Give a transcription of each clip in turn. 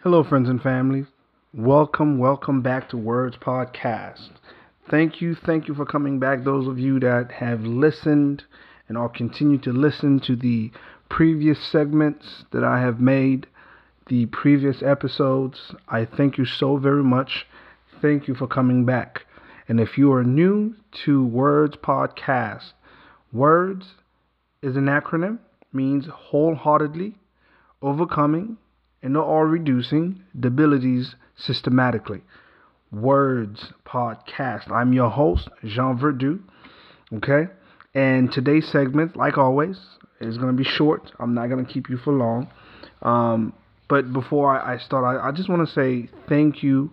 Hello, friends and families. Welcome, welcome back to Words Podcast. Thank you, thank you for coming back. Those of you that have listened and are continue to listen to the previous segments that I have made, the previous episodes, I thank you so very much. Thank you for coming back. And if you are new to Words Podcast, Words is an acronym, means wholeheartedly overcoming and or reducing debilities systematically. Words Podcast. I'm your host, Jean Verdu. Okay? And today's segment, like always, is going to be short. I'm not going to keep you for long. Um, but before I, start, I, I just want to say thank you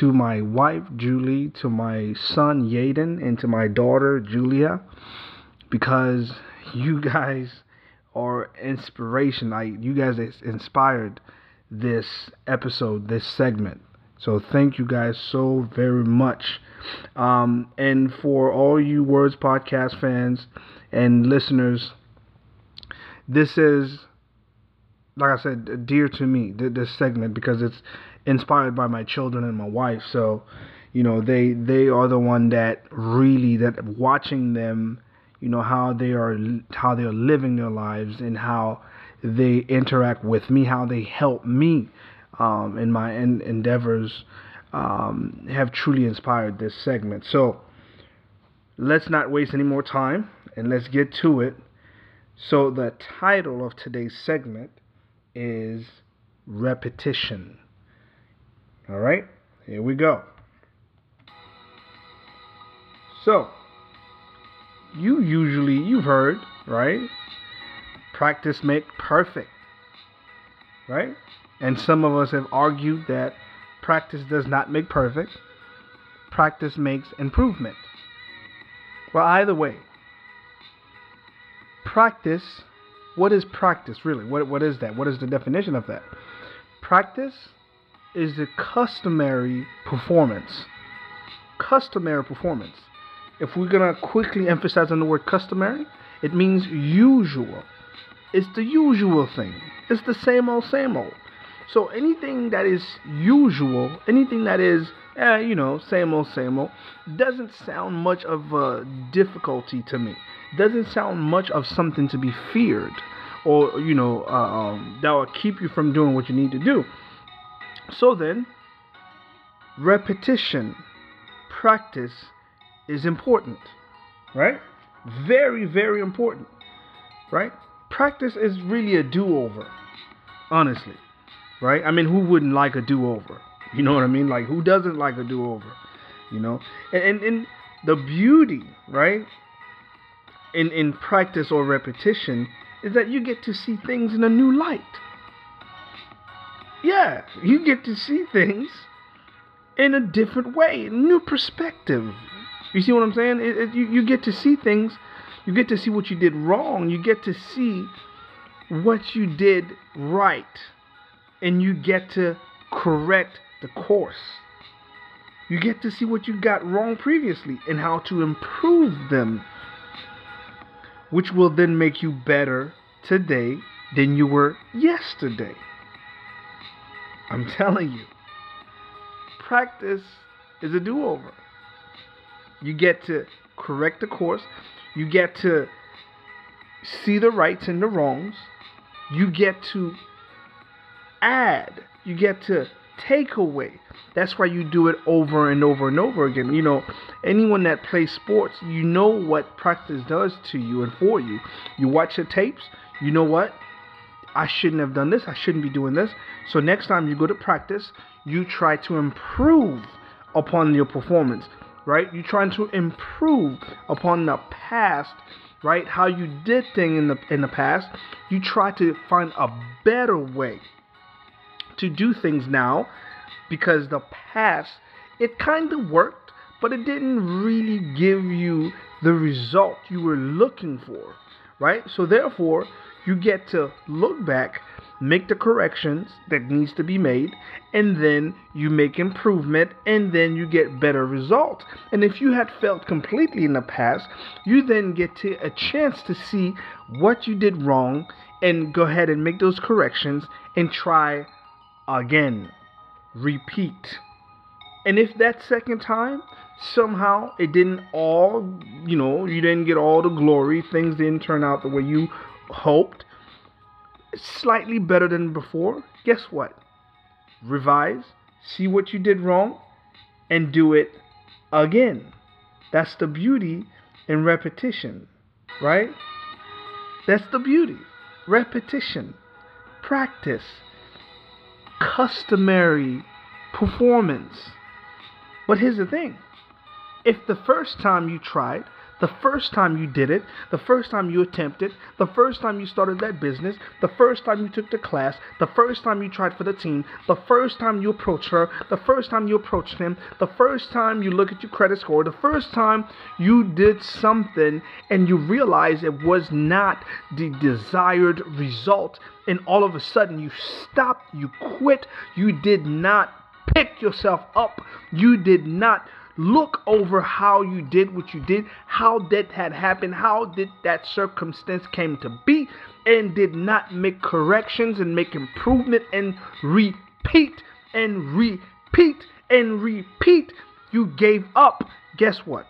to my wife, Julie, to my son, Yaden, and to my daughter, Julia, because you guys are inspiration. Like, you guys inspired this episode, this segment. So thank you guys so very much. Um, and for all you Words Podcast fans and listeners, this is, like I said, dear to me, this segment, because it's inspired by my children and my wife. So, you know, they they are the one that really that watching them, you know, how they are how they are living their lives and how they interact with me, how they help me um, in my en- endeavors, um, have truly inspired this segment. So let's not waste any more time and let's get to it. So the title of today's segment is repetition. All right, here we go. So, you usually, you've heard, right? Practice make perfect, right? And some of us have argued that practice does not make perfect, practice makes improvement. Well, either way, practice, what is practice really? What, what is that? What is the definition of that? Practice is the customary performance. Customary performance. If we're going to quickly emphasize on the word customary, it means usual. It's the usual thing. It's the same old, same old. So anything that is usual, anything that is, eh, you know, same old, same old, doesn't sound much of a difficulty to me. Doesn't sound much of something to be feared, or you know, uh, um, that will keep you from doing what you need to do. So then, repetition, practice is important, right? Very, very important, right? Practice is really a do over, honestly, right? I mean, who wouldn't like a do over? You know what I mean? Like, who doesn't like a do over? You know? And, and, and the beauty, right, in, in practice or repetition is that you get to see things in a new light yeah, you get to see things in a different way, new perspective. You see what I'm saying? It, it, you, you get to see things, you get to see what you did wrong, you get to see what you did right, and you get to correct the course. You get to see what you got wrong previously and how to improve them, which will then make you better today than you were yesterday. I'm telling you, practice is a do over. You get to correct the course, you get to see the rights and the wrongs, you get to add, you get to take away. That's why you do it over and over and over again. You know, anyone that plays sports, you know what practice does to you and for you. You watch the tapes, you know what? I shouldn't have done this. I shouldn't be doing this. So next time you go to practice, you try to improve upon your performance, right? You're trying to improve upon the past, right? How you did things in the in the past. You try to find a better way to do things now because the past it kind of worked, but it didn't really give you the result you were looking for, right? So therefore, you get to look back, make the corrections that needs to be made, and then you make improvement and then you get better results. And if you had failed completely in the past, you then get to a chance to see what you did wrong and go ahead and make those corrections and try again. Repeat. And if that second time somehow it didn't all, you know, you didn't get all the glory, things didn't turn out the way you hoped, slightly better than before, guess what? Revise, see what you did wrong, and do it again. That's the beauty in repetition, right? That's the beauty. Repetition, practice, customary performance. But here's the thing if the first time you tried, the first time you did it, the first time you attempted, the first time you started that business, the first time you took the class, the first time you tried for the team, the first time you approached her, the first time you approached him, the first time you look at your credit score, the first time you did something and you realize it was not the desired result, and all of a sudden you stopped, you quit, you did not pick yourself up, you did not look over how you did what you did, how that had happened, how did that circumstance came to be, and did not make corrections and make improvement and repeat and repeat and repeat. You gave up. Guess what?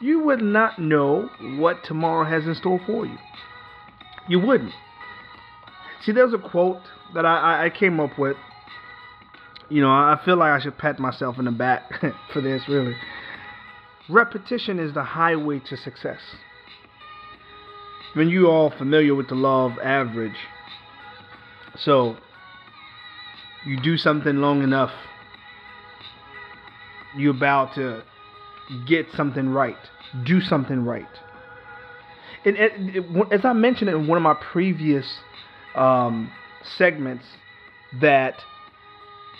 You would not know what tomorrow has in store for you. You wouldn't. See, there's a quote that I, I came up with you know, I feel like I should pat myself in the back for this, really. Repetition is the highway to success. When you all familiar with the law of average, so you do something long enough, you're about to get something right, do something right. And, as I mentioned in one of my previous um, segments, that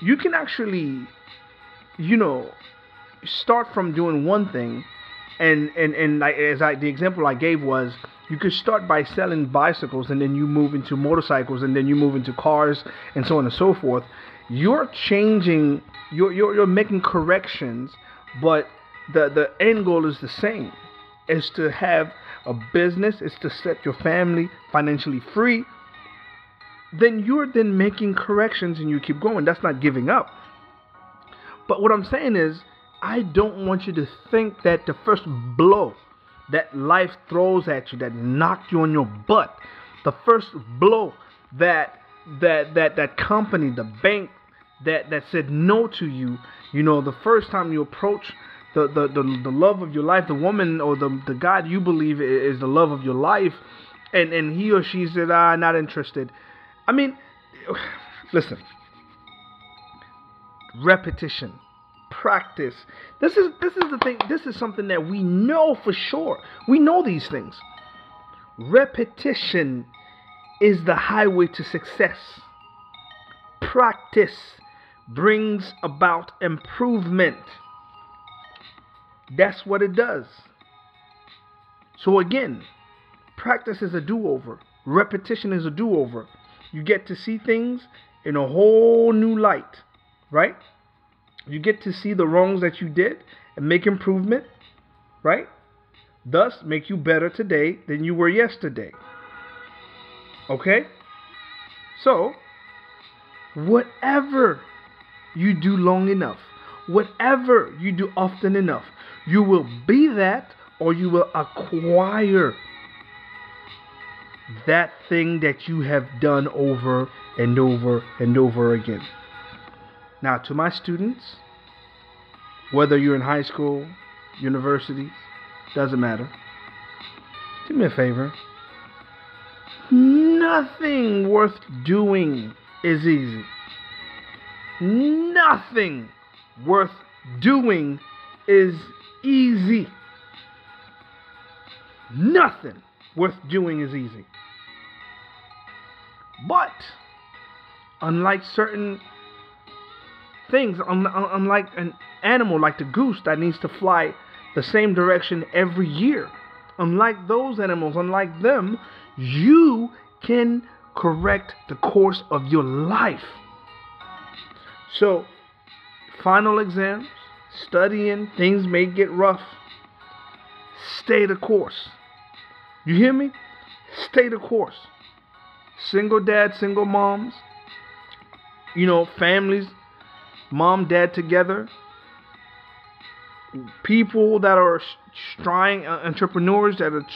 you can actually, you know, start from doing one thing, and and and like as I the example I gave was you could start by selling bicycles and then you move into motorcycles and then you move into cars and so on and so forth. You're changing, you're you're, you're making corrections, but the the end goal is the same. Is to have a business, is to set your family financially free then you're then making corrections and you keep going. That's not giving up. But what I'm saying is, I don't want you to think that the first blow that life throws at you, that knocked you on your butt, the first blow that that that that company, the bank that that said no to you, you know, the first time you approach the the, the, the love of your life, the woman or the the God you believe is the love of your life, and and he or she said, ah, not interested I mean, listen. Repetition, practice. This is this is the thing. This is something that we know for sure. We know these things. Repetition is the highway to success. Practice brings about improvement. That's what it does. So again, practice is a do-over. Repetition is a do-over you get to see things in a whole new light, right? You get to see the wrongs that you did and make improvement, right? Thus, make you better today than you were yesterday. Okay? So, whatever you do long enough, whatever you do often enough, you will be that or you will acquire that thing that you have done over and over and over again. Now, to my students, whether you're in high school, universities, doesn't matter. Do me a favor. Nothing worth doing is easy. Nothing worth doing is easy. Nothing worth doing is easy. But unlike certain things, unlike an animal like the goose that needs to fly the same direction every year, unlike those animals, unlike them, you can correct the course of your life. So, final exams, studying, things may get rough. Stay the course. You hear me? Stay the course single dads, single moms, you know, families, mom, dad together, people that are striving, uh, entrepreneurs that are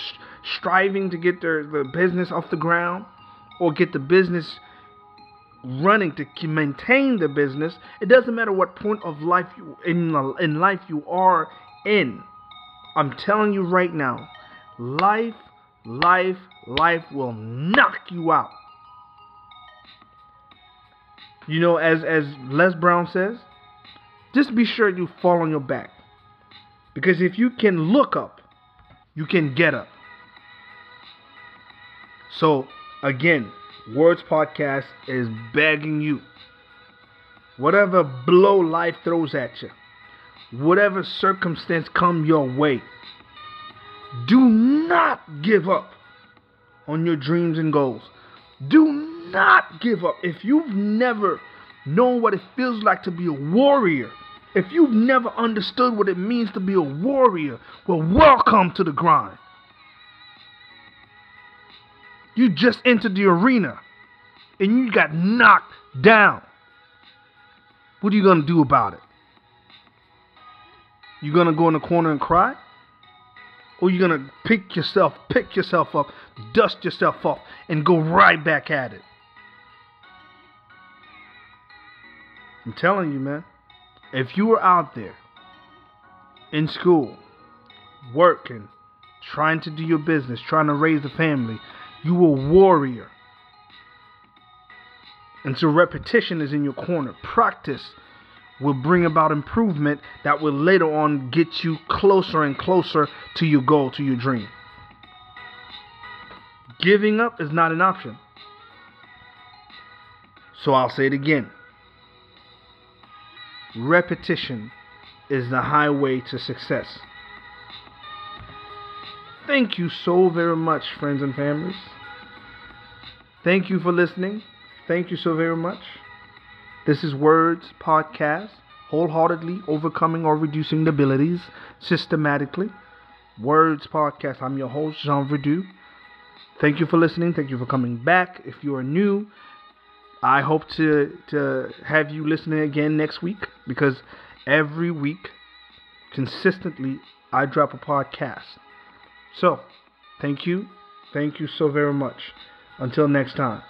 striving to get their, their business off the ground or get the business running to maintain the business. It doesn't matter what point of life you in in life you are in. I'm telling you right now, life, life, life will knock you out. You know, as as Les Brown says, just be sure you fall on your back. Because if you can look up, you can get up. So again, Words Podcast is begging you. Whatever blow life throws at you, whatever circumstance come your way, do not give up on your dreams and goals. Do not give up. If you've never known what it feels like to be a warrior, if you've never understood what it means to be a warrior, well, welcome to the grind. You just entered the arena and you got knocked down. What are you going to do about it? You going to go in the corner and cry? Or you going to pick yourself, pick yourself up, dust yourself off, and go right back at it? I'm telling you, man. If you were out there in school, working, trying to do your business, trying to raise a family, you were a warrior. And so repetition is in your corner. Practice will bring about improvement that will later on get you closer and closer to your goal, to your dream. Giving up is not an option. So I'll say it again. Repetition is the highway to success. Thank you so very much, friends and families. Thank you for listening. Thank you so very much. This is Words Podcast, wholeheartedly overcoming or reducing abilities systematically. Words Podcast. I'm your host, Jean Verdu. Thank you for listening. Thank you for coming back. If you are new, I hope to to have you listening again next week because every week, consistently, I drop a podcast. So, thank you. Thank you so very much. Until next time.